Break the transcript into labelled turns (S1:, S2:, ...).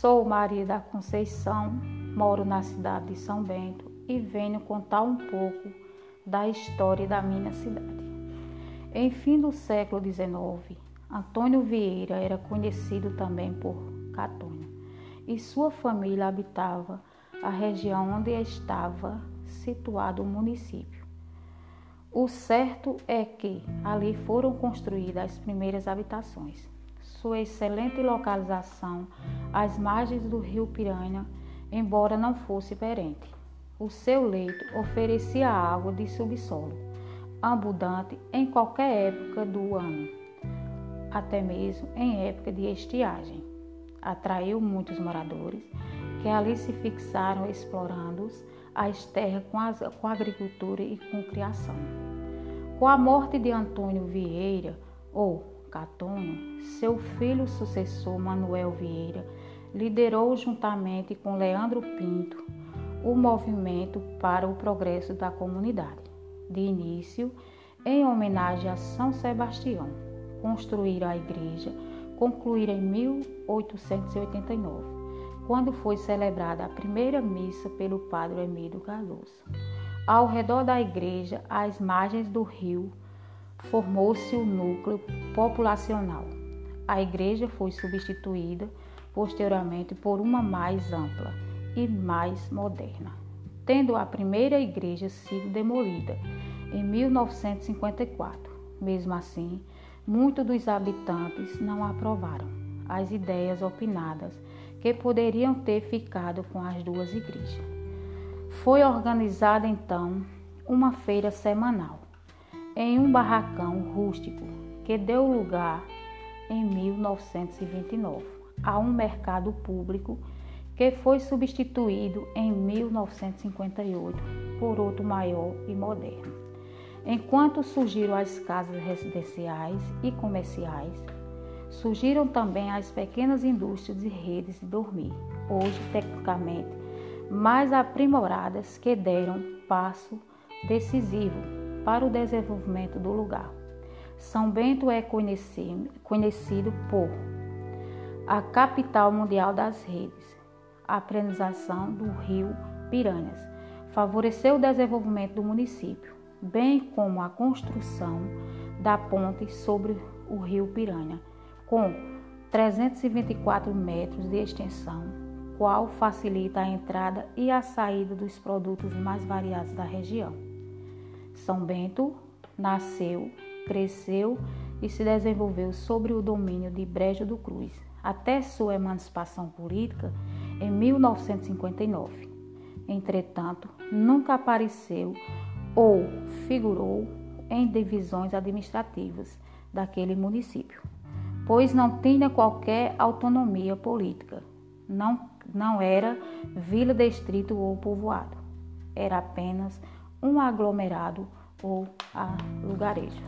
S1: Sou Maria da Conceição, moro na cidade de São Bento e venho contar um pouco da história da minha cidade. Em fim do século XIX, Antônio Vieira era conhecido também por Catônio e sua família habitava a região onde estava situado o município. O certo é que ali foram construídas as primeiras habitações. Sua excelente localização às margens do rio Piranha, embora não fosse perente. O seu leito oferecia água de subsolo, abundante em qualquer época do ano, até mesmo em época de estiagem. Atraiu muitos moradores que ali se fixaram explorando as terras com, as, com agricultura e com criação. Com a morte de Antônio Vieira, ou Catônio, seu filho sucessor Manuel Vieira liderou juntamente com Leandro Pinto o movimento para o progresso da comunidade. De início, em homenagem a São Sebastião, construíram a igreja, concluíram em 1889 quando foi celebrada a primeira missa pelo padre Emílio Cardoso. Ao redor da igreja, às margens do rio, formou-se o núcleo populacional. A igreja foi substituída posteriormente por uma mais ampla e mais moderna, tendo a primeira igreja sido demolida em 1954. Mesmo assim, muitos dos habitantes não aprovaram as ideias opinadas que poderiam ter ficado com as duas igrejas. Foi organizada então uma feira semanal em um barracão rústico que deu lugar em 1929 a um mercado público que foi substituído em 1958 por outro maior e moderno. Enquanto surgiram as casas residenciais e comerciais, Surgiram também as pequenas indústrias e redes de dormir, hoje tecnicamente mais aprimoradas, que deram passo decisivo para o desenvolvimento do lugar. São Bento é conhecido por a capital mundial das redes, a aprenização do rio Piranhas, favoreceu o desenvolvimento do município, bem como a construção da ponte sobre o rio Piranha, com 324 metros de extensão, qual facilita a entrada e a saída dos produtos mais variados da região. São Bento nasceu, cresceu e se desenvolveu sobre o domínio de Brejo do Cruz, até sua emancipação política em 1959. Entretanto, nunca apareceu ou figurou em divisões administrativas daquele município pois não tinha qualquer autonomia política. Não, não era vila, distrito ou povoado. Era apenas um aglomerado ou lugarejo.